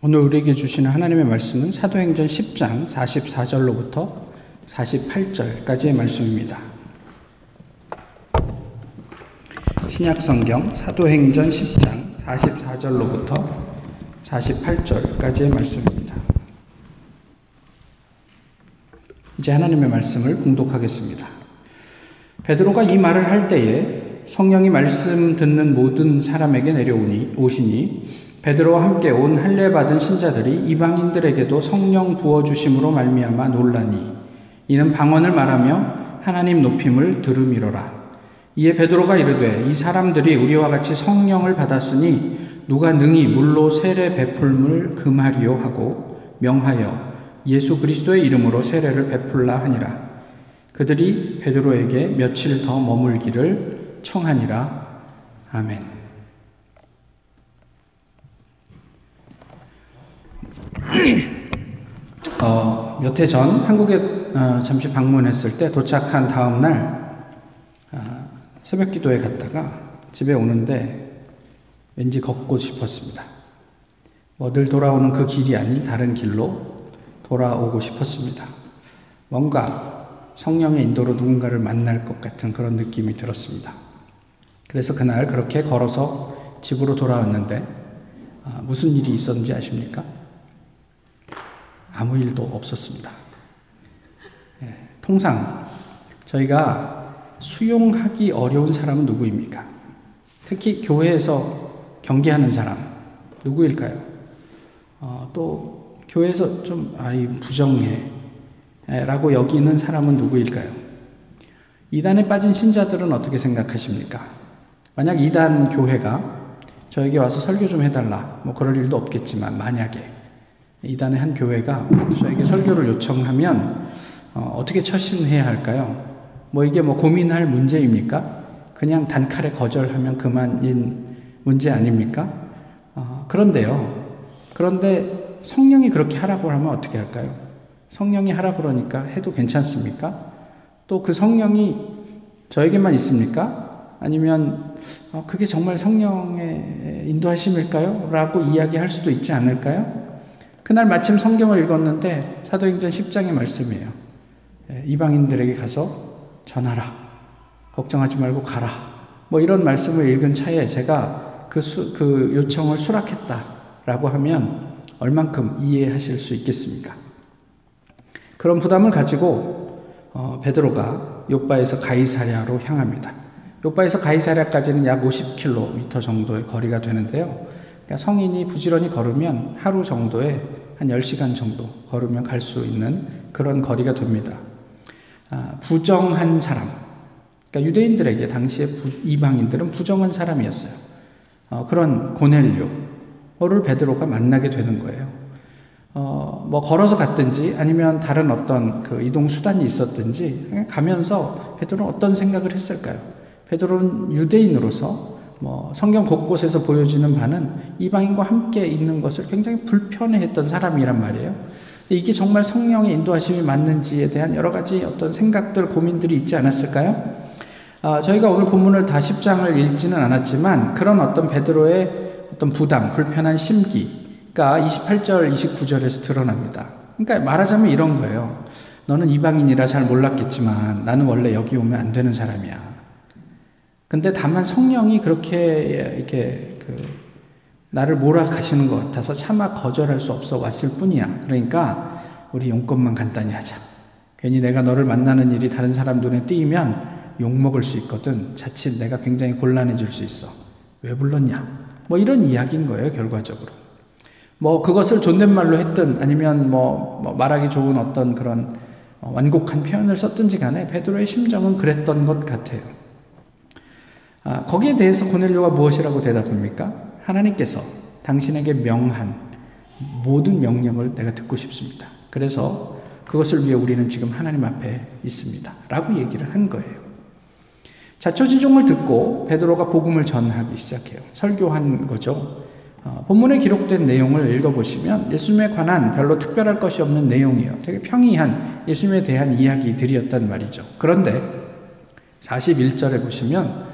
오늘 우리에게 주시는 하나님의 말씀은 사도행전 10장 44절로부터 48절까지의 말씀입니다. 신약 성경 사도행전 10장 44절로부터 48절까지의 말씀입니다. 이제 하나님의 말씀을 공독하겠습니다. 베드로가 이 말을 할 때에 성령이 말씀 듣는 모든 사람에게 내려오니 오시니 베드로와 함께 온 할례 받은 신자들이 이방인들에게도 성령 부어 주심으로 말미암아 놀라니 이는 방언을 말하며 하나님 높임을 들음이로라. 이에 베드로가 이르되 이 사람들이 우리와 같이 성령을 받았으니 누가 능히 물로 세례 베풀물 금하리요 하고 명하여 예수 그리스도의 이름으로 세례를 베풀라 하니라. 그들이 베드로에게 며칠 더 머물기를 청하니라. 아멘. 어, 몇 해 전 한국에 어, 잠시 방문했을 때 도착한 다음 날 어, 새벽 기도에 갔다가 집에 오는데 왠지 걷고 싶었습니다. 뭐 늘 돌아오는 그 길이 아닌 다른 길로 돌아오고 싶었습니다. 뭔가 성령의 인도로 누군가를 만날 것 같은 그런 느낌이 들었습니다. 그래서 그날 그렇게 걸어서 집으로 돌아왔는데 아, 무슨 일이 있었는지 아십니까? 아무 일도 없었습니다. 예, 통상 저희가 수용하기 어려운 사람은 누구입니까? 특히 교회에서 경계하는 사람 누구일까요? 어, 또 교회에서 좀 아이 부정해 라고 여기는 사람은 누구일까요? 이단에 빠진 신자들은 어떻게 생각하십니까? 만약 이단 교회가 저에게 와서 설교 좀 해달라, 뭐 그럴 일도 없겠지만 만약에 이단의 한 교회가 저에게 설교를 요청하면 어, 떻게 처신해야 할까요? 뭐 이게 뭐 고민할 문제입니까? 그냥 단칼에 거절하면 그만인 문제 아닙니까? 어, 그런데요. 그런데 성령이 그렇게 하라고 하면 어떻게 할까요? 성령이 하라 그러니까 해도 괜찮습니까? 또 그 성령이 저에게만 있습니까? 아니면 어, 그게 정말 성령의 인도하심일까요? 라고 이야기할 수도 있지 않을까요? 그날 마침 성경을 읽었는데 사도행전 10장의 말씀이에요. 예, 이방인들에게 가서 전하라. 걱정하지 말고 가라. 뭐 이런 말씀을 읽은 차에 제가 그, 수, 그 요청을 수락했다라고 하면 얼만큼 이해하실 수 있겠습니까? 그런 부담을 가지고 어, 베드로가 요바에서 가이사랴로 향합니다. 요바에서 가이사랴까지는 약 50km 정도의 거리가 되는데요. 그러니까 성인이 부지런히 걸으면 하루 정도에 한 10시간 정도 걸으면 갈 수 있는 그런 거리가 됩니다. 아, 부정한 사람. 그러니까 유대인들에게 당시에 부, 이방인들은 부정한 사람이었어요. 어, 그런 고넬료를 베드로가 만나게 되는 거예요. 어, 뭐 걸어서 갔든지 아니면 다른 어떤 그 이동 수단이 있었든지 가면서 베드로는 어떤 생각을 했을까요? 베드로는 유대인으로서 뭐 성경 곳곳에서 보여지는 바는 이방인과 함께 있는 것을 굉장히 불편해했던 사람이란 말이에요. 이게 정말 성령의 인도하심이 맞는지에 대한 여러 가지 어떤 생각들, 고민들이 있지 않았을까요? 아, 저희가 오늘 본문을 다 10장을 읽지는 않았지만 그런 어떤 베드로의 어떤 부담, 불편한 심기가 28절, 29절에서 드러납니다. 그러니까 말하자면 이런 거예요. 너는 이방인이라 잘 몰랐겠지만 나는 원래 여기 오면 안 되는 사람이야. 근데 다만 성령이 그렇게 이렇게 그 나를 몰아가시는 것 같아서 차마 거절할 수 없어 왔을 뿐이야. 그러니까 우리 용건만 간단히 하자. 괜히 내가 너를 만나는 일이 다른 사람 눈에 띄면 욕먹을 수 있거든. 자칫 내가 굉장히 곤란해질 수 있어. 왜 불렀냐? 뭐 이런 이야기인 거예요, 결과적으로. 뭐 그것을 존댓말로 했든 아니면 뭐, 뭐 말하기 좋은 어떤 그런 완곡한 표현을 썼든지 간에 베드로의 심정은 그랬던 것 같아요. 아, 거기에 대해서 고넬료가 무엇이라고 대답합니까? 하나님께서 당신에게 명한 모든 명령을 내가 듣고 싶습니다. 그래서 그것을 위해 우리는 지금 하나님 앞에 있습니다. 라고 얘기를 한 거예요. 자초지종을 듣고 베드로가 복음을 전하기 시작해요. 설교한 거죠. 어, 본문에 기록된 내용을 읽어보시면 예수님에 관한 별로 특별할 것이 없는 내용이에요. 되게 평이한 예수님에 대한 이야기들이었단 말이죠. 그런데 41절에 보시면 어,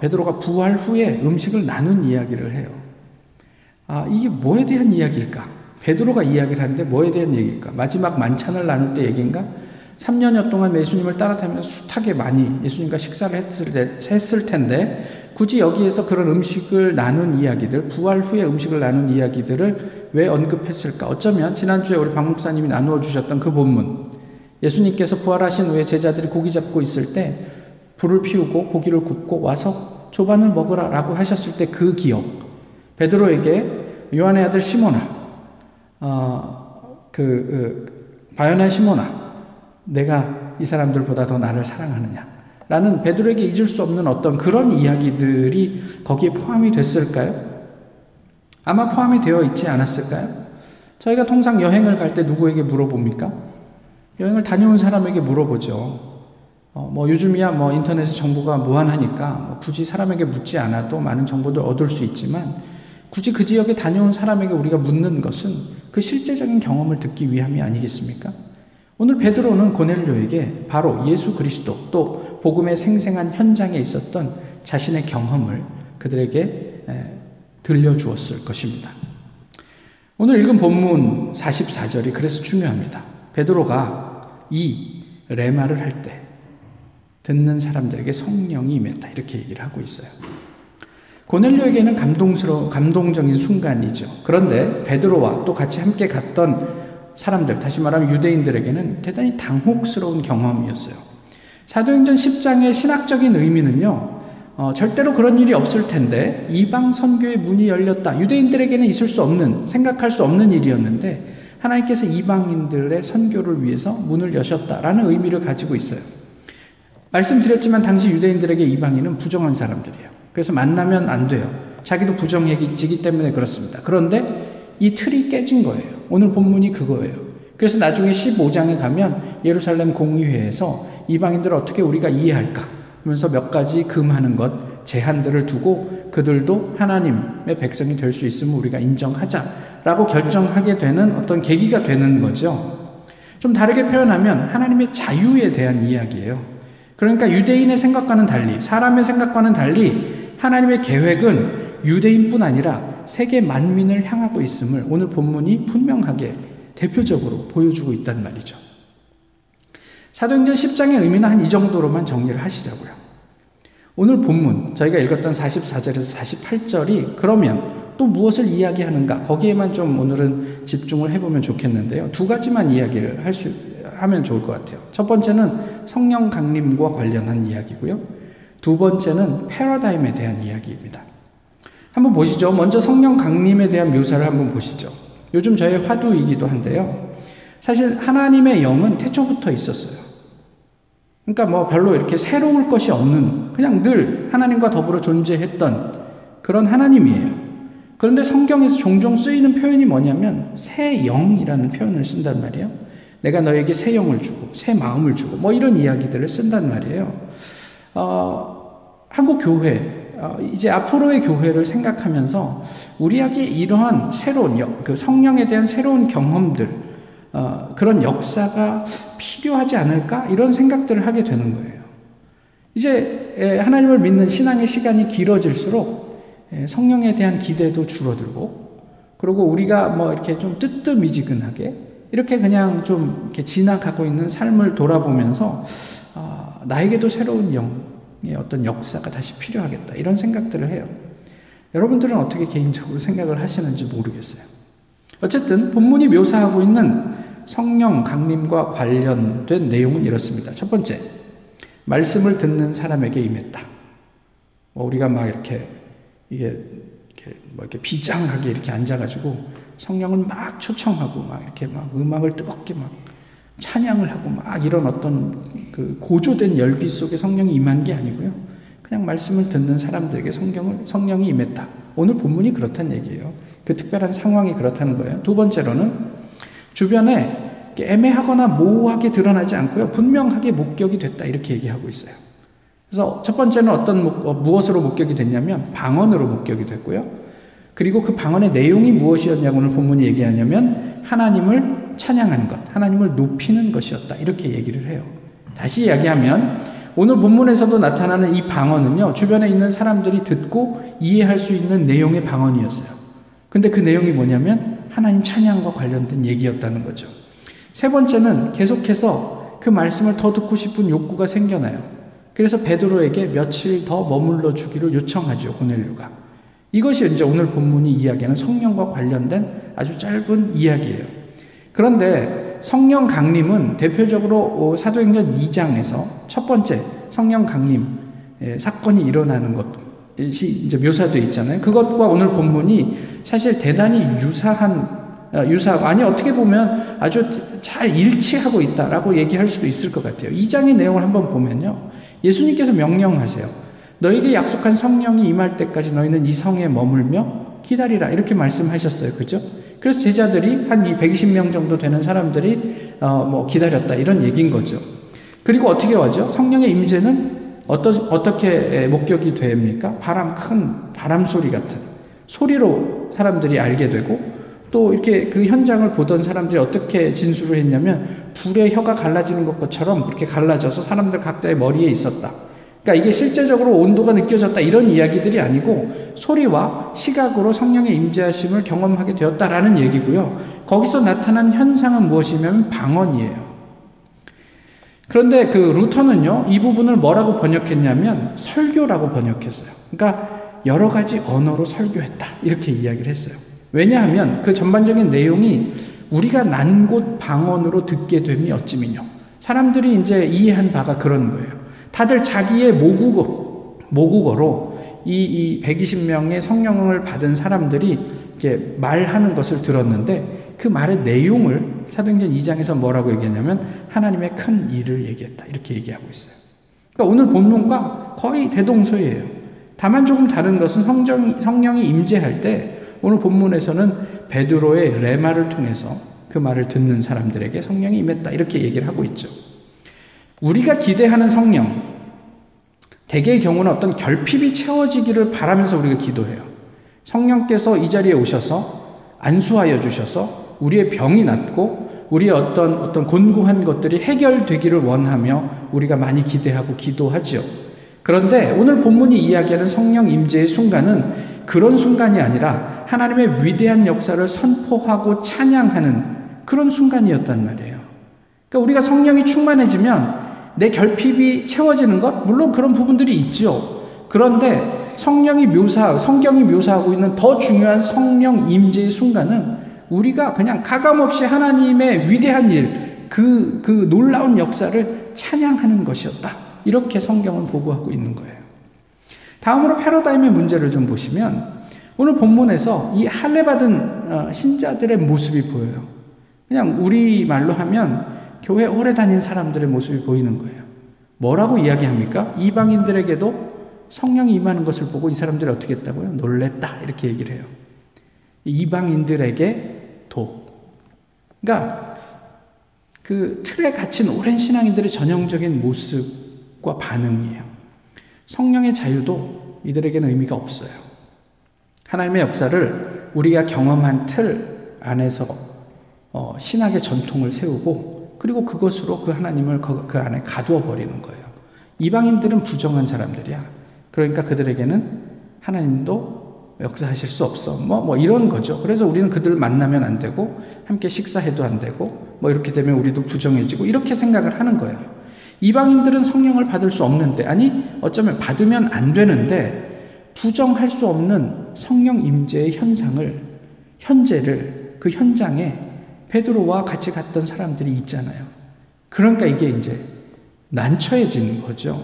베드로가 부활 후에 음식을 나눈 이야기를 해요. 아, 이게 뭐에 대한 이야기일까? 베드로가 이야기를 하는데 뭐에 대한 얘기일까? 마지막 만찬을 나눌 때 얘기인가? 3년여 동안 예수님을 따라다니면서 숱하게 많이 예수님과 식사를 했을, 때, 했을 텐데 굳이 여기에서 그런 음식을 나눈 이야기들, 부활 후에 음식을 나눈 이야기들을 왜 언급했을까? 어쩌면 지난주에 우리 박 목사님이 나누어 주셨던 그 본문, 예수님께서 부활하신 후에 제자들이 고기 잡고 있을 때 불을 피우고 고기를 굽고 와서 조반을 먹으라 라고 하셨을 때 그 기억, 베드로에게 요한의 아들 시모나, 어, 그, 그 바요나 시모나, 내가 이 사람들보다 더 나를 사랑하느냐. 라는 베드로에게 잊을 수 없는 어떤 그런 이야기들이 거기에 포함이 됐을까요? 아마 포함이 되어 있지 않았을까요? 저희가 통상 여행을 갈 때 누구에게 물어봅니까? 여행을 다녀온 사람에게 물어보죠. 어, 뭐 요즘이야 뭐 인터넷에 정보가 무한하니까 뭐 굳이 사람에게 묻지 않아도 많은 정보를 얻을 수 있지만 굳이 그 지역에 다녀온 사람에게 우리가 묻는 것은 그 실제적인 경험을 듣기 위함이 아니겠습니까? 오늘 베드로는 고넬료에게 바로 예수 그리스도 또 복음의 생생한 현장에 있었던 자신의 경험을 그들에게 들려주었을 것입니다. 오늘 읽은 본문 44절이 그래서 중요합니다. 베드로가 이 레마를 할 때 듣는 사람들에게 성령이 임했다 이렇게 얘기를 하고 있어요. 고넬료에게는 감동스러운 감동적인 순간이죠. 그런데 베드로와 또 같이 함께 갔던 사람들, 다시 말하면 유대인들에게는 대단히 당혹스러운 경험이었어요. 사도행전 10장의 신학적인 의미는요, 어, 절대로 그런 일이 없을 텐데, 이방 선교의 문이 열렸다. 유대인들에게는 있을 수 없는, 생각할 수 없는 일이었는데, 하나님께서 이방인들의 선교를 위해서 문을 여셨다라는 의미를 가지고 있어요. 말씀드렸지만 당시 유대인들에게 이방인은 부정한 사람들이에요. 그래서 만나면 안 돼요. 자기도 부정해지기 때문에 그렇습니다. 그런데 이 틀이 깨진 거예요. 오늘 본문이 그거예요. 그래서 나중에 15장에 가면 예루살렘 공의회에서 이방인들을 어떻게 우리가 이해할까 하면서 몇 가지 금하는 것, 제한들을 두고 그들도 하나님의 백성이 될 수 있음을 우리가 인정하자라고 결정하게 되는 어떤 계기가 되는 거죠. 좀 다르게 표현하면 하나님의 자유에 대한 이야기예요. 그러니까 유대인의 생각과는 달리, 사람의 생각과는 달리 하나님의 계획은 유대인뿐 아니라 세계 만민을 향하고 있음을 오늘 본문이 분명하게 대표적으로 보여주고 있단 말이죠. 사도행전 10장의 의미는 한 이 정도로만 정리를 하시자고요. 오늘 본문, 저희가 읽었던 44절에서 48절이 그러면 또 무엇을 이야기하는가? 거기에만 좀 오늘은 집중을 해보면 좋겠는데요. 두 가지만 이야기를 할 수, 하면 좋을 것 같아요. 첫 번째는 성령 강림과 관련한 이야기고요. 두 번째는 패러다임에 대한 이야기입니다. 한번 보시죠. 먼저 성령 강림에 대한 묘사를 한번 보시죠. 요즘 저의 화두이기도 한데요. 사실 하나님의 영은 태초부터 있었어요. 그러니까 뭐 별로 이렇게 새로울 것이 없는 그냥 늘 하나님과 더불어 존재했던 그런 하나님이에요. 그런데 성경에서 종종 쓰이는 표현이 뭐냐면 새 영이라는 표현을 쓴단 말이에요. 내가 너에게 새 영을 주고 새 마음을 주고 뭐 이런 이야기들을 쓴단 말이에요. 어, 한국 교회 어, 이제 앞으로의 교회를 생각하면서 우리에게 이러한 새로운 그 성령에 대한 새로운 경험들 어, 그런 역사가 필요하지 않을까 이런 생각들을 하게 되는 거예요. 이제 하나님을 믿는 신앙의 시간이 길어질수록 성령에 대한 기대도 줄어들고 그리고 우리가 뭐 이렇게 좀 뜨뜻미지근하게 이렇게 그냥 좀 이렇게 지나가고 있는 삶을 돌아보면서 어, 나에게도 새로운 영, 어떤 역사가 다시 필요하겠다. 이런 생각들을 해요. 여러분들은 어떻게 개인적으로 생각을 하시는지 모르겠어요. 어쨌든 본문이 묘사하고 있는 성령 강림과 관련된 내용은 이렇습니다. 첫 번째, 말씀을 듣는 사람에게 임했다. 뭐 우리가 막 이렇게 이게 이렇게 뭐 이렇게 비장하게 이렇게 앉아가지고 성령을 막 초청하고 막 이렇게 막 음악을 뜨겁게 막 찬양을 하고 막 이런 어떤 그 고조된 열기 속에 성령이 임한 게 아니고요. 그냥 말씀을 듣는 사람들에게 성경을, 성령이 임했다. 오늘 본문이 그렇다는 얘기예요. 그 특별한 상황이 그렇다는 거예요. 두 번째로는 주변에 애매하거나 모호하게 드러나지 않고요. 분명하게 목격이 됐다. 이렇게 얘기하고 있어요. 그래서 첫 번째는 어떤 어, 무엇으로 목격이 됐냐면 방언으로 목격이 됐고요. 그리고 그 방언의 내용이 무엇이었냐고 오늘 본문이 얘기하냐면 하나님을 찬양하는 것, 하나님을 높이는 것이었다. 이렇게 얘기를 해요. 다시 이야기하면 오늘 본문에서도 나타나는 이 방언은요, 주변에 있는 사람들이 듣고 이해할 수 있는 내용의 방언이었어요. 근데 그 내용이 뭐냐면 하나님 찬양과 관련된 얘기였다는 거죠. 세 번째는 계속해서 그 말씀을 더 듣고 싶은 욕구가 생겨나요. 그래서 베드로에게 며칠 더 머물러 주기를 요청하죠, 고넬류가. 이것이 이제 오늘 본문이 이야기하는 성령과 관련된 아주 짧은 이야기예요. 그런데 성령 강림은 대표적으로 사도행전 2장에서 첫 번째 성령 강림 사건이 일어나는 것이 이제 묘사되어 있잖아요. 그것과 오늘 본문이 사실 대단히 유사한 어, 유사하고 아니 어떻게 보면 아주 잘 일치하고 있다라고 얘기할 수도 있을 것 같아요. 2장의 내용을 한번 보면요. 예수님께서 명령하세요. 너에게 약속한 성령이 임할 때까지 너희는 이 성에 머물며 기다리라 이렇게 말씀하셨어요. 그죠? 그래서 제자들이 한 120명 정도 되는 사람들이 어 뭐 기다렸다 이런 얘기인 거죠. 그리고 어떻게 하죠? 성령의 임재는 어떠, 어떻게 목격이 됩니까? 바람 큰 바람 소리 같은 소리로 사람들이 알게 되고 또 이렇게 그 현장을 보던 사람들이 어떻게 진술을 했냐면 불의 혀가 갈라지는 것처럼 그렇게 갈라져서 사람들 각자의 머리에 있었다. 그러니까 이게 실제적으로 온도가 느껴졌다 이런 이야기들이 아니고 소리와 시각으로 성령의 임재하심을 경험하게 되었다라는 얘기고요. 거기서 나타난 현상은 무엇이냐면 방언이에요. 그런데 그 루터는요, 이 부분을 뭐라고 번역했냐면 설교라고 번역했어요. 그러니까 여러 가지 언어로 설교했다. 이렇게 이야기를 했어요. 왜냐하면 그 전반적인 내용이 우리가 난 곳 방언으로 듣게 됨이 어찌미뇨. 사람들이 이제 이해한 바가 그런 거예요. 다들 자기의 모국어, 모국어로 이, 이 120명의 성령을 받은 사람들이 이렇게 말하는 것을 들었는데 그 말의 내용을 사도행전 2장에서 뭐라고 얘기했냐면 하나님의 큰 일을 얘기했다. 이렇게 얘기하고 있어요. 그러니까 오늘 본문과 거의 대동소이예요. 다만 조금 다른 것은 성령, 성령이 임재할 때 오늘 본문에서는 베드로의 레마를 통해서 그 말을 듣는 사람들에게 성령이 임했다. 이렇게 얘기를 하고 있죠. 우리가 기대하는 성령, 대개의 경우는 어떤 결핍이 채워지기를 바라면서 우리가 기도해요. 성령께서 이 자리에 오셔서 안수하여 주셔서 우리의 병이 낫고 우리의 어떤 어떤 곤고한 것들이 해결되기를 원하며 우리가 많이 기대하고 기도하지요. 그런데 오늘 본문이 이야기하는 성령 임재의 순간은 그런 순간이 아니라 하나님의 위대한 역사를 선포하고 찬양하는 그런 순간이었단 말이에요. 그러니까 우리가 성령이 충만해지면 내 결핍이 채워지는 것, 물론 그런 부분들이 있죠. 그런데 성령이 묘사, 성경이 묘사하고 있는 더 중요한 성령 임재의 순간은 우리가 그냥 가감없이 하나님의 위대한 일, 그, 그 놀라운 역사를 찬양하는 것이었다. 이렇게 성경은 보고하고 있는 거예요. 다음으로 패러다임의 문제를 좀 보시면 오늘 본문에서 이 할례 받은 어, 신자들의 모습이 보여요. 그냥 우리 말로 하면 교회 오래 다닌 사람들의 모습이 보이는 거예요. 뭐라고 이야기합니까? 이방인들에게도 성령이 임하는 것을 보고 이 사람들이 어떻게 했다고요? 놀랬다. 이렇게 얘기를 해요. 이방인들에게 도. 그러니까 그 틀에 갇힌 오랜 신앙인들의 전형적인 모습과 반응이에요. 성령의 자유도 이들에게는 의미가 없어요. 하나님의 역사를 우리가 경험한 틀 안에서 어, 신학의 전통을 세우고 그리고 그것으로 그 하나님을 그, 그 안에 가두어 버리는 거예요. 이방인들은 부정한 사람들이야. 그러니까 그들에게는 하나님도 역사하실 수 없어. 뭐, 뭐 이런 거죠. 그래서 우리는 그들을 만나면 안 되고, 함께 식사해도 안 되고, 뭐 이렇게 되면 우리도 부정해지고, 이렇게 생각을 하는 거예요. 이방인들은 성령을 받을 수 없는데, 아니, 어쩌면 받으면 안 되는데, 부정할 수 없는 성령 임재의 현상을, 현재를, 그 현장에 베드로와 같이 갔던 사람들이 있잖아요. 그러니까 이게 이제 난처해지는 거죠.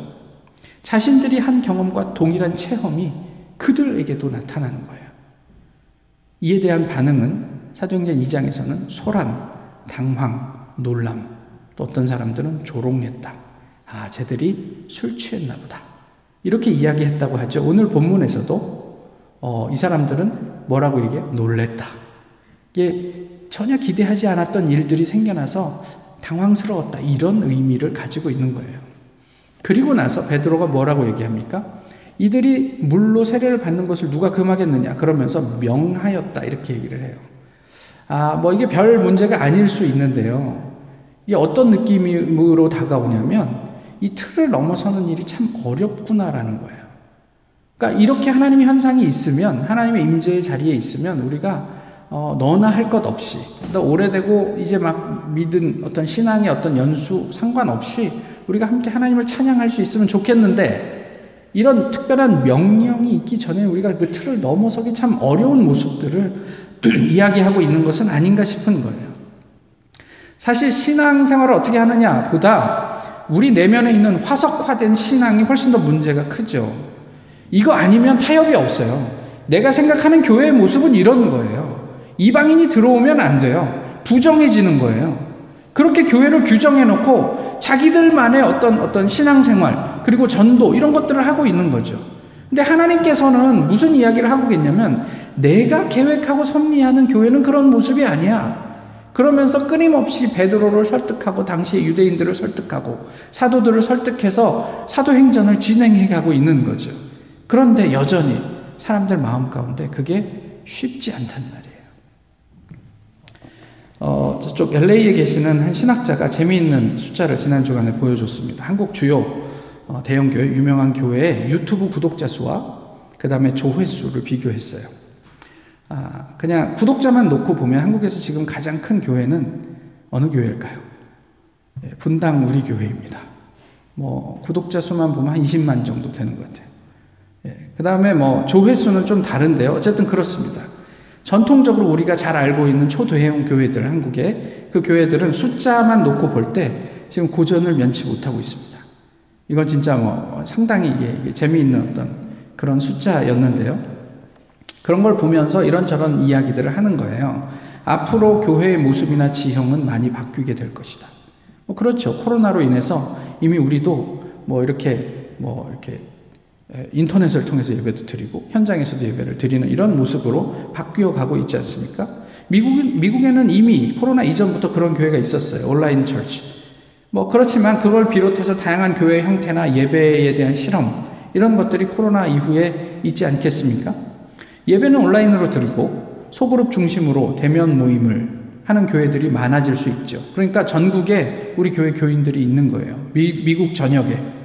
자신들이 한 경험과 동일한 체험이 그들에게도 나타나는 거예요. 이에 대한 반응은 사도행전 2장에서는 소란, 당황, 놀람, 또 어떤 사람들은 조롱했다. 아, 쟤들이 술 취했나 보다. 이렇게 이야기했다고 하죠. 오늘 본문에서도 어, 이 사람들은 뭐라고 얘기해? 놀랬다. 이게 전혀 기대하지 않았던 일들이 생겨나서 당황스러웠다. 이런 의미를 가지고 있는 거예요. 그리고 나서 베드로가 뭐라고 얘기합니까? 이들이 물로 세례를 받는 것을 누가 금하겠느냐? 그러면서 명하였다. 이렇게 얘기를 해요. 아, 뭐 이게 별 문제가 아닐 수 있는데요. 이게 어떤 느낌으로 다가오냐면 이 틀을 넘어서는 일이 참 어렵구나라는 거예요. 그러니까 이렇게 하나님의 현상이 있으면 하나님의 임재의 자리에 있으면 우리가 어, 너나 할 것 없이 또 오래되고 이제 막 믿은 어떤 신앙의 어떤 연수 상관없이 우리가 함께 하나님을 찬양할 수 있으면 좋겠는데 이런 특별한 명령이 있기 전에 우리가 그 틀을 넘어서기 참 어려운 모습들을 이야기하고 있는 것은 아닌가 싶은 거예요. 사실 신앙생활을 어떻게 하느냐 보다 우리 내면에 있는 화석화된 신앙이 훨씬 더 문제가 크죠. 이거 아니면 타협이 없어요. 내가 생각하는 교회의 모습은 이런 거예요. 이방인이 들어오면 안 돼요. 부정해지는 거예요. 그렇게 교회를 규정해 놓고 자기들만의 어떤 어떤 신앙생활 그리고 전도 이런 것들을 하고 있는 거죠. 근데 하나님께서는 무슨 이야기를 하고 계냐면 내가 계획하고 섭리하는 교회는 그런 모습이 아니야. 그러면서 끊임없이 베드로를 설득하고 당시의 유대인들을 설득하고 사도들을 설득해서 사도행전을 진행해 가고 있는 거죠. 그런데 여전히 사람들 마음 가운데 그게 쉽지 않단 말이에요. 어, 저쪽 LA에 계시는 한 신학자가 재미있는 숫자를 지난 주간에 보여줬습니다. 한국 주요 어, 대형 교회, 유명한 교회의 유튜브 구독자 수와 그 다음에 조회 수를 비교했어요. 아, 그냥 구독자만 놓고 보면 한국에서 지금 가장 큰 교회는 어느 교회일까요? 예, 분당 우리 교회입니다. 뭐 구독자 수만 보면 한 20만 정도 되는 것 같아요. 예, 그 다음에 뭐 조회 수는 좀 다른데요. 어쨌든 그렇습니다. 전통적으로 우리가 잘 알고 있는 초대형 교회들 한국에 그 교회들은 숫자만 놓고 볼 때 지금 고전을 면치 못하고 있습니다. 이건 진짜 뭐 상당히 이게, 이게 재미있는 어떤 그런 숫자였는데요. 그런 걸 보면서 이런저런 이야기들을 하는 거예요. 앞으로 교회의 모습이나 지형은 많이 바뀌게 될 것이다. 뭐 그렇죠. 코로나로 인해서 이미 우리도 뭐 이렇게 뭐 이렇게 인터넷을 통해서 예배도 드리고 현장에서도 예배를 드리는 이런 모습으로 바뀌어 가고 있지 않습니까? 미국, 미국에는 이미 코로나 이전부터 그런 교회가 있었어요. 온라인 처치. 뭐 그렇지만 그걸 비롯해서 다양한 교회 형태나 예배에 대한 실험 이런 것들이 코로나 이후에 있지 않겠습니까? 예배는 온라인으로 드리고 소그룹 중심으로 대면 모임을 하는 교회들이 많아질 수 있죠. 그러니까 전국에 우리 교회 교인들이 있는 거예요. 미, 미국 전역에.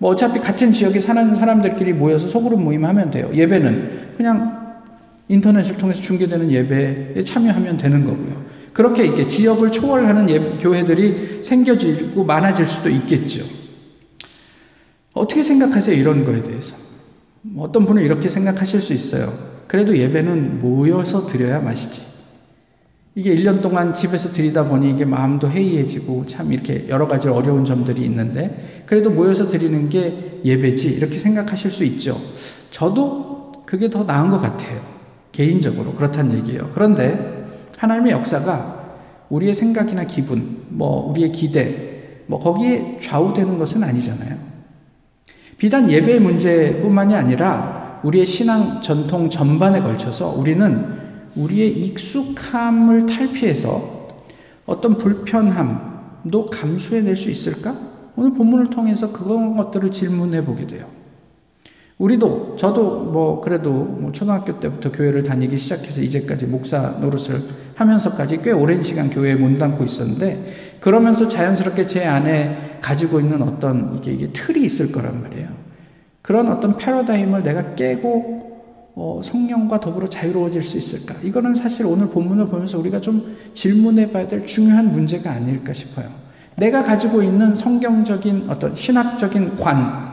뭐 어차피 같은 지역에 사는 사람들끼리 모여서 소그룹 모임하면 돼요. 예배는 그냥 인터넷을 통해서 중계되는 예배에 참여하면 되는 거고요. 그렇게 이렇게 지역을 초월하는 예, 교회들이 생겨지고 많아질 수도 있겠죠. 어떻게 생각하세요? 이런 거에 대해서. 뭐 어떤 분은 이렇게 생각하실 수 있어요. 그래도 예배는 모여서 드려야 맛이지. 이게 1년 동안 집에서 드리다 보니 이게 마음도 해이해지고 참 이렇게 여러 가지 어려운 점들이 있는데 그래도 모여서 드리는 게 예배지 이렇게 생각하실 수 있죠. 저도 그게 더 나은 것 같아요. 개인적으로 그렇다는 얘기예요. 그런데 하나님의 역사가 우리의 생각이나 기분, 뭐 우리의 기대, 뭐 거기에 좌우되는 것은 아니잖아요. 비단 예배 문제뿐만이 아니라 우리의 신앙 전통 전반에 걸쳐서 우리는 우리의 익숙함을 탈피해서 어떤 불편함도 감수해낼 수 있을까? 오늘 본문을 통해서 그런 것들을 질문해 보게 돼요. 우리도 저도 뭐 그래도 뭐 초등학교 때부터 교회를 다니기 시작해서 이제까지 목사 노릇을 하면서까지 꽤 오랜 시간 교회에 몸담고 있었는데 그러면서 자연스럽게 제 안에 가지고 있는 어떤 이게, 이게 틀이 있을 거란 말이에요. 그런 어떤 패러다임을 내가 깨고 어, 성령과 더불어 자유로워질 수 있을까? 이거는 사실 오늘 본문을 보면서 우리가 좀 질문해 봐야 될 중요한 문제가 아닐까 싶어요. 내가 가지고 있는 성경적인 어떤 신학적인 관,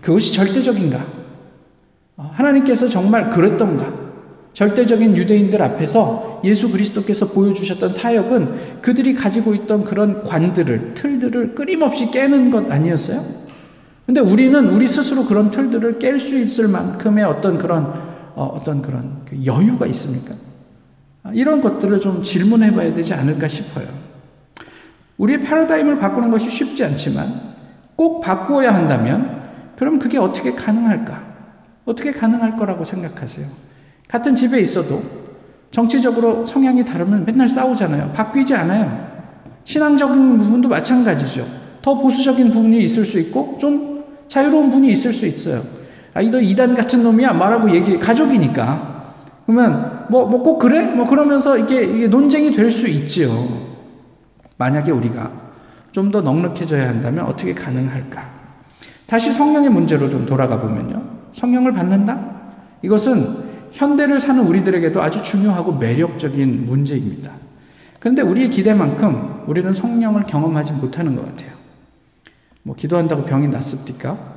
그것이 절대적인가? 어, 하나님께서 정말 그랬던가? 절대적인 유대인들 앞에서 예수 그리스도께서 보여주셨던 사역은 그들이 가지고 있던 그런 관들을, 틀들을 끊임없이 깨는 것 아니었어요? 근데 우리는 우리 스스로 그런 틀들을 깰 수 있을 만큼의 어떤 그런 어, 떤 그런 그 여유가 있습니까? 아, 이런 것들을 좀 질문해 봐야 되지 않을까 싶어요. 우리의 패러다임을 바꾸는 것이 쉽지 않지만 꼭 바꾸어야 한다면 그럼 그게 어떻게 가능할까? 어떻게 가능할 거라고 생각하세요? 같은 집에 있어도 정치적으로 성향이 다르면 맨날 싸우잖아요. 바뀌지 않아요. 신앙적인 부분도 마찬가지죠. 더 보수적인 부분이 있을 수 있고 좀 자유로운 분이 있을 수 있어요. 아, 너 이단 같은 놈이야? 말하고 얘기, 가족이니까. 그러면, 뭐, 뭐 꼭 그래? 뭐 그러면서 이게, 이게 논쟁이 될 수 있지요. 만약에 우리가 좀 더 넉넉해져야 한다면 어떻게 가능할까? 다시 성령의 문제로 좀 돌아가 보면요. 성령을 받는다? 이것은 현대를 사는 우리들에게도 아주 중요하고 매력적인 문제입니다. 그런데 우리의 기대만큼 우리는 성령을 경험하지 못하는 것 같아요. 뭐 기도한다고 병이 낫습니까?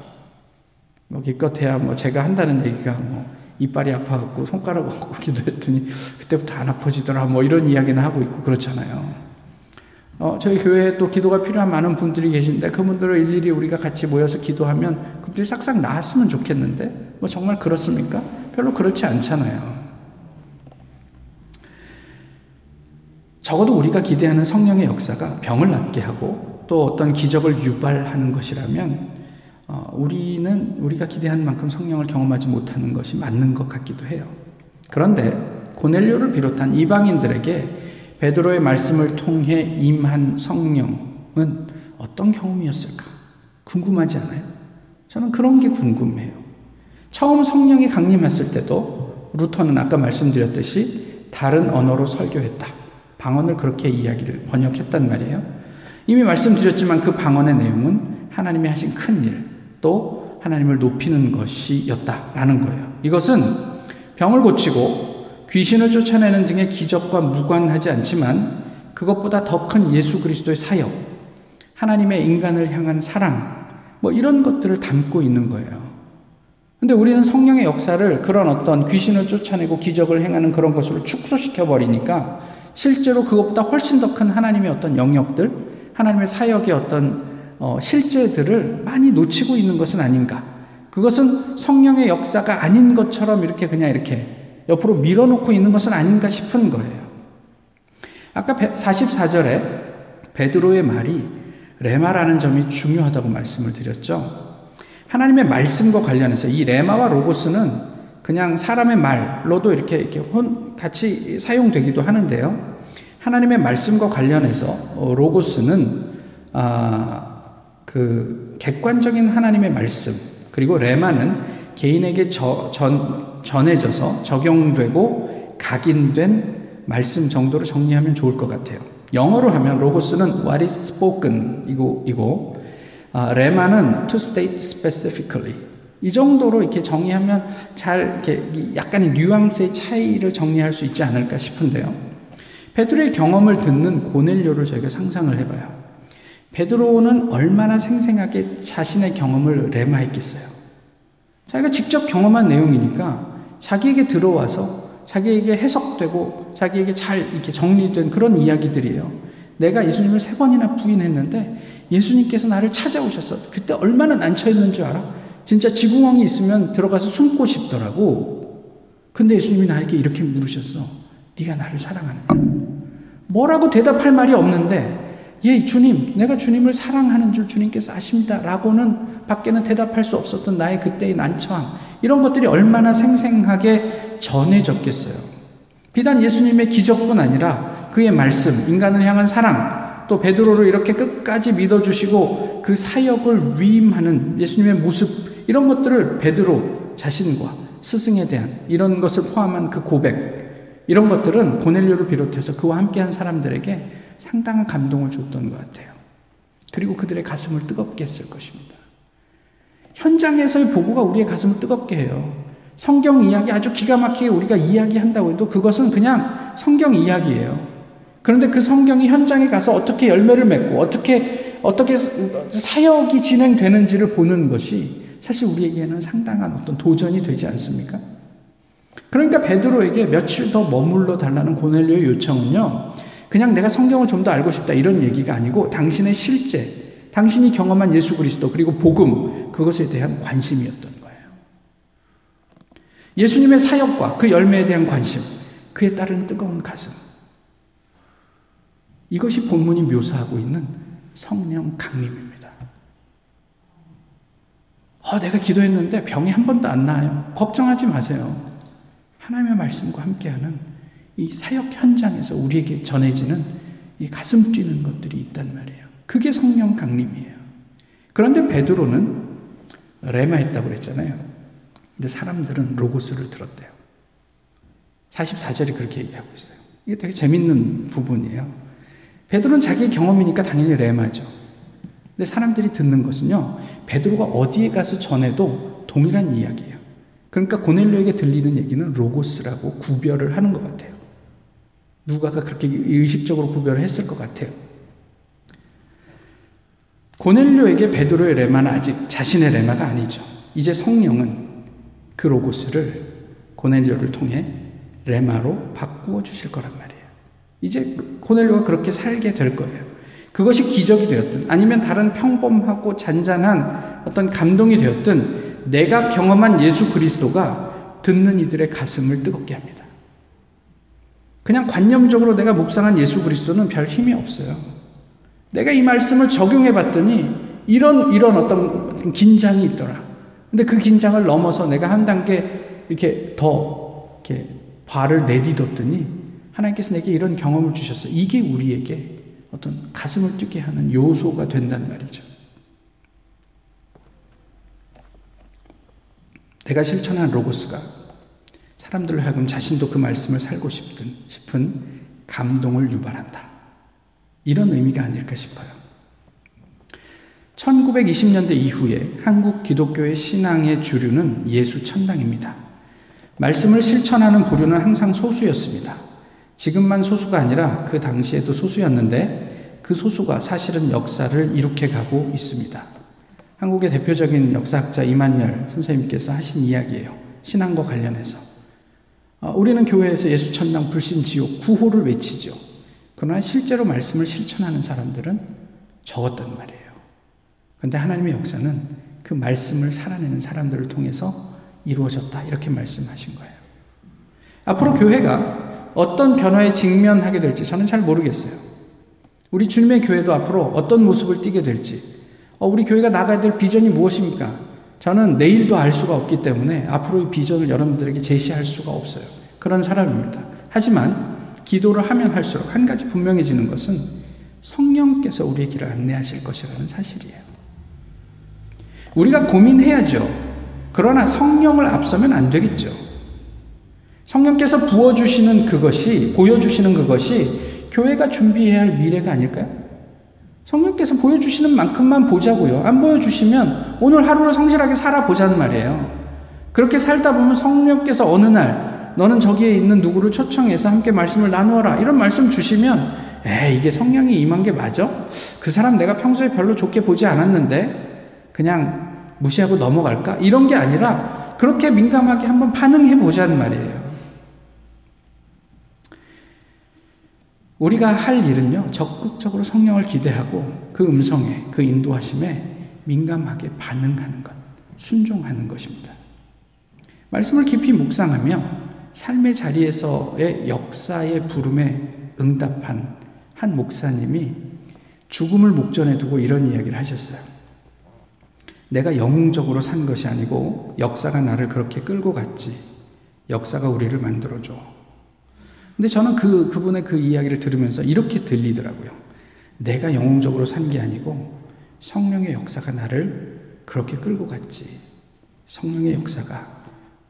뭐 기껏해야 뭐 제가 한다는 얘기가 뭐 이빨이 아파갖고 손가락 얹고 기도했더니 그때부터 안 아파지더라 뭐 이런 이야기는 하고 있고 그렇잖아요. 어, 저희 교회에 또 기도가 필요한 많은 분들이 계신데 그분들을 일일이 우리가 같이 모여서 기도하면 그분들이 싹싹 나았으면 좋겠는데 뭐 정말 그렇습니까? 별로 그렇지 않잖아요. 적어도 우리가 기대하는 성령의 역사가 병을 낫게 하고 또 어떤 기적을 유발하는 것이라면 어, 우리는 우리가 기대한 만큼 성령을 경험하지 못하는 것이 맞는 것 같기도 해요. 그런데 고넬료를 비롯한 이방인들에게 베드로의 말씀을 통해 임한 성령은 어떤 경험이었을까? 궁금하지 않아요? 저는 그런 게 궁금해요. 처음 성령이 강림했을 때도 루터는 아까 말씀드렸듯이 다른 언어로 설교했다. 방언을 그렇게 이야기를 번역했단 말이에요. 이미 말씀드렸지만 그 방언의 내용은 하나님이 하신 큰 일, 또 하나님을 높이는 것이었다라는 거예요. 이것은 병을 고치고 귀신을 쫓아내는 등의 기적과 무관하지 않지만 그것보다 더 큰 예수 그리스도의 사역, 하나님의 인간을 향한 사랑, 뭐 이런 것들을 담고 있는 거예요. 근데 우리는 성령의 역사를 그런 어떤 귀신을 쫓아내고 기적을 행하는 그런 것으로 축소시켜 버리니까 실제로 그것보다 훨씬 더 큰 하나님의 어떤 영역들, 하나님의 사역의 어떤 어, 실제들을 많이 놓치고 있는 것은 아닌가. 그것은 성령의 역사가 아닌 것처럼 이렇게 그냥 이렇게 옆으로 밀어놓고 있는 것은 아닌가 싶은 거예요. 아까 44절에 베드로의 말이 레마라는 점이 중요하다고 말씀을 드렸죠. 하나님의 말씀과 관련해서 이 레마와 로고스는 그냥 사람의 말로도 이렇게 이렇게 혼 같이 사용되기도 하는데요. 하나님의 말씀과 관련해서 어, 로고스는 아, 그 객관적인 하나님의 말씀 그리고 레마는 개인에게 저, 전, 전해져서 적용되고 각인된 말씀 정도로 정리하면 좋을 것 같아요. 영어로 하면 로고스는 what is spoken 이고 아, 레마는 to state specifically 이 정도로 이렇게 정리하면 잘 이렇게 약간의 뉘앙스의 차이를 정리할 수 있지 않을까 싶은데요. 베드로의 경험을 듣는 고넬료를 저희가 상상을 해봐요. 베드로는 얼마나 생생하게 자신의 경험을 레마했겠어요. 자기가 직접 경험한 내용이니까 자기에게 들어와서 자기에게 해석되고 자기에게 잘 이렇게 정리된 그런 이야기들이에요. 내가 예수님을 세 번이나 부인했는데 예수님께서 나를 찾아오셨어. 그때 얼마나 난처했는 줄 알아? 진짜 지구멍이 있으면 들어가서 숨고 싶더라고. 근데 예수님이 나에게 이렇게 물으셨어. 네가 나를 사랑하느냐? 뭐라고 대답할 말이 없는데 예, 주님, 내가 주님을 사랑하는 줄 주님께서 아십니다. 라고는 밖에는 대답할 수 없었던 나의 그때의 난처함, 이런 것들이 얼마나 생생하게 전해졌겠어요. 비단 예수님의 기적뿐 아니라 그의 말씀, 인간을 향한 사랑, 또 베드로를 이렇게 끝까지 믿어주시고 그 사역을 위임하는 예수님의 모습, 이런 것들을 베드로 자신과 스승에 대한 이런 것을 포함한 그 고백, 이런 것들은 고넬료를 비롯해서 그와 함께한 사람들에게 상당한 감동을 줬던 것 같아요. 그리고 그들의 가슴을 뜨겁게 했을 것입니다. 현장에서의 보고가 우리의 가슴을 뜨겁게 해요. 성경 이야기 아주 기가 막히게 우리가 이야기한다고 해도 그것은 그냥 성경 이야기예요. 그런데 그 성경이 현장에 가서 어떻게 열매를 맺고 어떻게 어떻게 사역이 진행되는지를 보는 것이 사실 우리에게는 상당한 어떤 도전이 되지 않습니까? 그러니까 베드로에게 며칠 더 머물러 달라는 고넬료의 요청은요. 그냥 내가 성경을 좀 더 알고 싶다 이런 얘기가 아니고 당신의 실제 당신이 경험한 예수 그리스도 그리고 복음 그것에 대한 관심이었던 거예요. 예수님의 사역과 그 열매에 대한 관심, 그에 따른 뜨거운 가슴. 이것이 본문이 묘사하고 있는 성령 강림입니다. 어, 내가 기도했는데 병이 한 번도 안 나아요. 걱정하지 마세요. 하나님의 말씀과 함께하는 이 사역 현장에서 우리에게 전해지는 이 가슴 뛰는 것들이 있단 말이에요. 그게 성령 강림이에요. 그런데 베드로는 레마 했다고 그랬잖아요. 근데 사람들은 로고스를 들었대요. 44절이 그렇게 얘기하고 있어요. 이게 되게 재밌는 부분이에요. 베드로는 자기의 경험이니까 당연히 레마죠. 근데 사람들이 듣는 것은요. 베드로가 어디에 가서 전해도 동일한 이야기예요. 그러니까 고넬료에게 들리는 얘기는 로고스라고 구별을 하는 것 같아요. 누가가 그렇게 의식적으로 구별을 했을 것 같아요. 고넬료에게 베드로의 레마는 아직 자신의 레마가 아니죠. 이제 성령은 그 로고스를 고넬료를 통해 레마로 바꾸어 주실 거란 말이에요. 이제 고넬료가 그렇게 살게 될 거예요. 그것이 기적이 되었든 아니면 다른 평범하고 잔잔한 어떤 감동이 되었든 내가 경험한 예수 그리스도가 듣는 이들의 가슴을 뜨겁게 합니다. 그냥 관념적으로 내가 묵상한 예수 그리스도는 별 힘이 없어요. 내가 이 말씀을 적용해 봤더니 이런 이런 어떤 긴장이 있더라. 근데 그 긴장을 넘어서 내가 한 단계 이렇게 더 이렇게 발을 내디뎠더니 하나님께서 내게 이런 경험을 주셨어. 이게 우리에게 어떤 가슴을 뛰게 하는 요소가 된단 말이죠. 내가 실천한 로고스가 사람들로 하여금 자신도 그 말씀을 살고 싶든 싶은 감동을 유발한다. 이런 의미가 아닐까 싶어요. 1920년대 이후에 한국 기독교의 신앙의 주류는 예수 천당입니다. 말씀을 실천하는 부류는 항상 소수였습니다. 지금만 소수가 아니라 그 당시에도 소수였는데 그 소수가 사실은 역사를 이룩해 가고 있습니다. 한국의 대표적인 역사학자 이만열 선생님께서 하신 이야기예요. 신앙과 관련해서. 어, 우리는 교회에서 예수 천당 불신 지옥 구호를 외치죠. 그러나 실제로 말씀을 실천하는 사람들은 적었단 말이에요. 그런데 하나님의 역사는 그 말씀을 살아내는 사람들을 통해서 이루어졌다. 이렇게 말씀하신 거예요. 앞으로 교회가 어떤 변화에 직면하게 될지 저는 잘 모르겠어요. 우리 주님의 교회도 앞으로 어떤 모습을 띠게 될지, 어, 우리 교회가 나가야 될 비전이 무엇입니까? 저는 내일도 알 수가 없기 때문에 앞으로의 비전을 여러분들에게 제시할 수가 없어요. 그런 사람입니다. 하지만 기도를 하면 할수록 한 가지 분명해지는 것은 성령께서 우리의 길을 안내하실 것이라는 사실이에요. 우리가 고민해야죠. 그러나 성령을 앞서면 안 되겠죠. 성령께서 부어주시는 그것이, 보여주시는 그것이 교회가 준비해야 할 미래가 아닐까요? 성령께서 보여주시는 만큼만 보자고요. 안 보여주시면 오늘 하루를 성실하게 살아보자는 말이에요. 그렇게 살다 보면 성령께서 어느 날 너는 저기에 있는 누구를 초청해서 함께 말씀을 나누어라. 이런 말씀 주시면 에 이게 성령이 임한 게 맞아? 그 사람 내가 평소에 별로 좋게 보지 않았는데 그냥 무시하고 넘어갈까? 이런 게 아니라 그렇게 민감하게 한번 반응해 보자는 말이에요. 우리가 할 일은요, 적극적으로 성령을 기대하고 그 음성에, 그 인도하심에 민감하게 반응하는 것, 순종하는 것입니다. 말씀을 깊이 묵상하며 삶의 자리에서의 역사의 부름에 응답한 한 목사님이 죽음을 목전에 두고 이런 이야기를 하셨어요. 내가 영웅적으로 산 것이 아니고 역사가 나를 그렇게 끌고 갔지. 역사가 우리를 만들어줘. 근데 저는 그, 그분의 그 이야기를 들으면서 이렇게 들리더라고요. 내가 영웅적으로 산 게 아니고 성령의 역사가 나를 그렇게 끌고 갔지. 성령의 역사가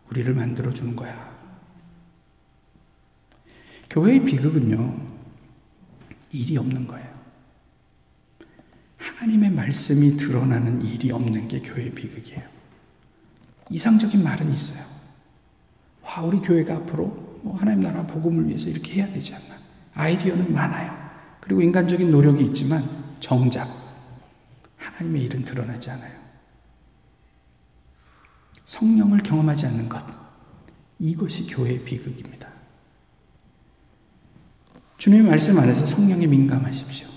우리를 만들어주는 거야. 교회의 비극은요, 일이 없는 거예요. 하나님의 말씀이 드러나는 일이 없는 게 교회의 비극이에요. 이상적인 말은 있어요. 와, 우리 교회가 앞으로 뭐 하나님 나라 복음을 위해서 이렇게 해야 되지 않나. 아이디어는 많아요. 그리고 인간적인 노력이 있지만 정작 하나님의 일은 드러나지 않아요. 성령을 경험하지 않는 것. 이것이 교회의 비극입니다. 주님의 말씀 안에서 성령에 민감하십시오.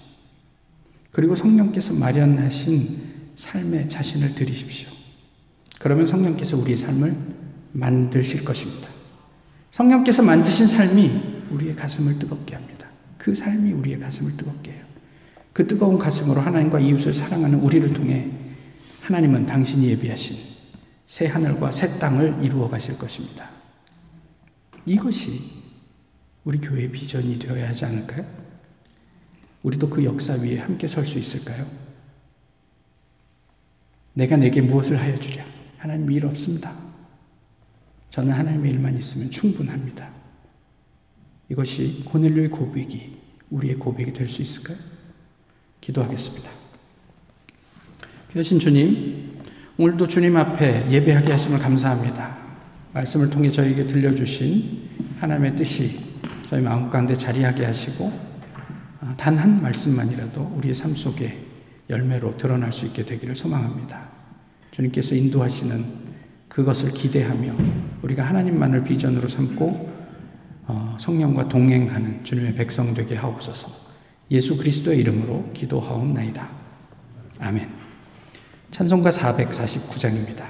그리고 성령께서 마련하신 삶의 자신을 들이십시오. 그러면 성령께서 우리의 삶을 만드실 것입니다. 성령께서 만드신 삶이 우리의 가슴을 뜨겁게 합니다. 그 삶이 우리의 가슴을 뜨겁게 해요. 그 뜨거운 가슴으로 하나님과 이웃을 사랑하는 우리를 통해 하나님은 당신이 예비하신 새 하늘과 새 땅을 이루어 가실 것입니다. 이것이 우리 교회의 비전이 되어야 하지 않을까요? 우리도 그 역사 위에 함께 설 수 있을까요? 내가 내게 무엇을 하여 주랴? 하나님 일 없습니다. 저는 하나님의 일만 있으면 충분합니다. 이것이 고넬료의 고백이 우리의 고백이 될 수 있을까요? 기도하겠습니다. 귀하신 주님, 오늘도 주님 앞에 예배하게 하심을 감사합니다. 말씀을 통해 저에게 들려주신 하나님의 뜻이 저희 마음 가운데 자리하게 하시고 아, 단한 말씀만이라도 우리의 삶 속에 열매로 드러날 수 있게 되기를 소망합니다. 주님께서 인도하시는 그것을 기대하며 우리가 하나님만을 비전으로 삼고 어, 성령과 동행하는 주님의 백성 되게 하옵소서. 예수 그리스도의 이름으로 기도하옵나이다. 아멘. 찬송가 449장입니다.